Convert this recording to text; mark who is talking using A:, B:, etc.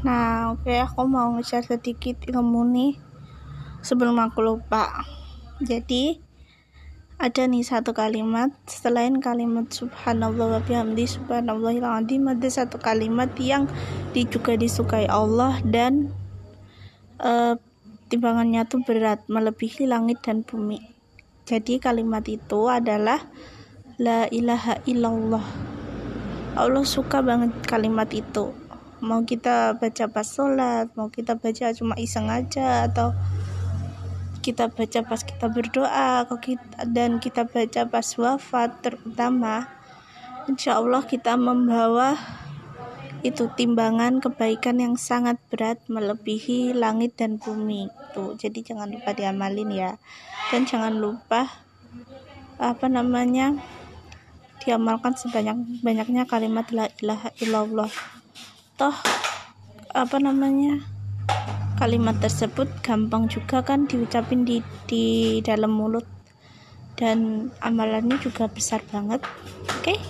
A: Nah, oke okay, aku mau nge-share sedikit ilmu nih sebelum aku lupa. Jadi ada nih satu kalimat selain kalimat subhanallah wa bihamdi subhanallahil azim ada satu kalimat yang di, juga disukai Allah dan uh, timbangannya tuh berat melebihi langit dan bumi. Jadi kalimat itu adalah la ilaha illallah. Allah suka banget kalimat itu mau kita baca pas sholat mau kita baca cuma iseng aja atau kita baca pas kita berdoa dan kita baca pas wafat terutama insya Allah kita membawa itu timbangan kebaikan yang sangat berat melebihi langit dan bumi. Tuh jadi jangan lupa diamalin ya. Dan jangan lupa apa namanya diamalkan sebanyak banyaknya kalimat la ilaha illallah toh apa namanya kalimat tersebut gampang juga kan diucapin di di dalam mulut dan amalannya juga besar banget oke okay?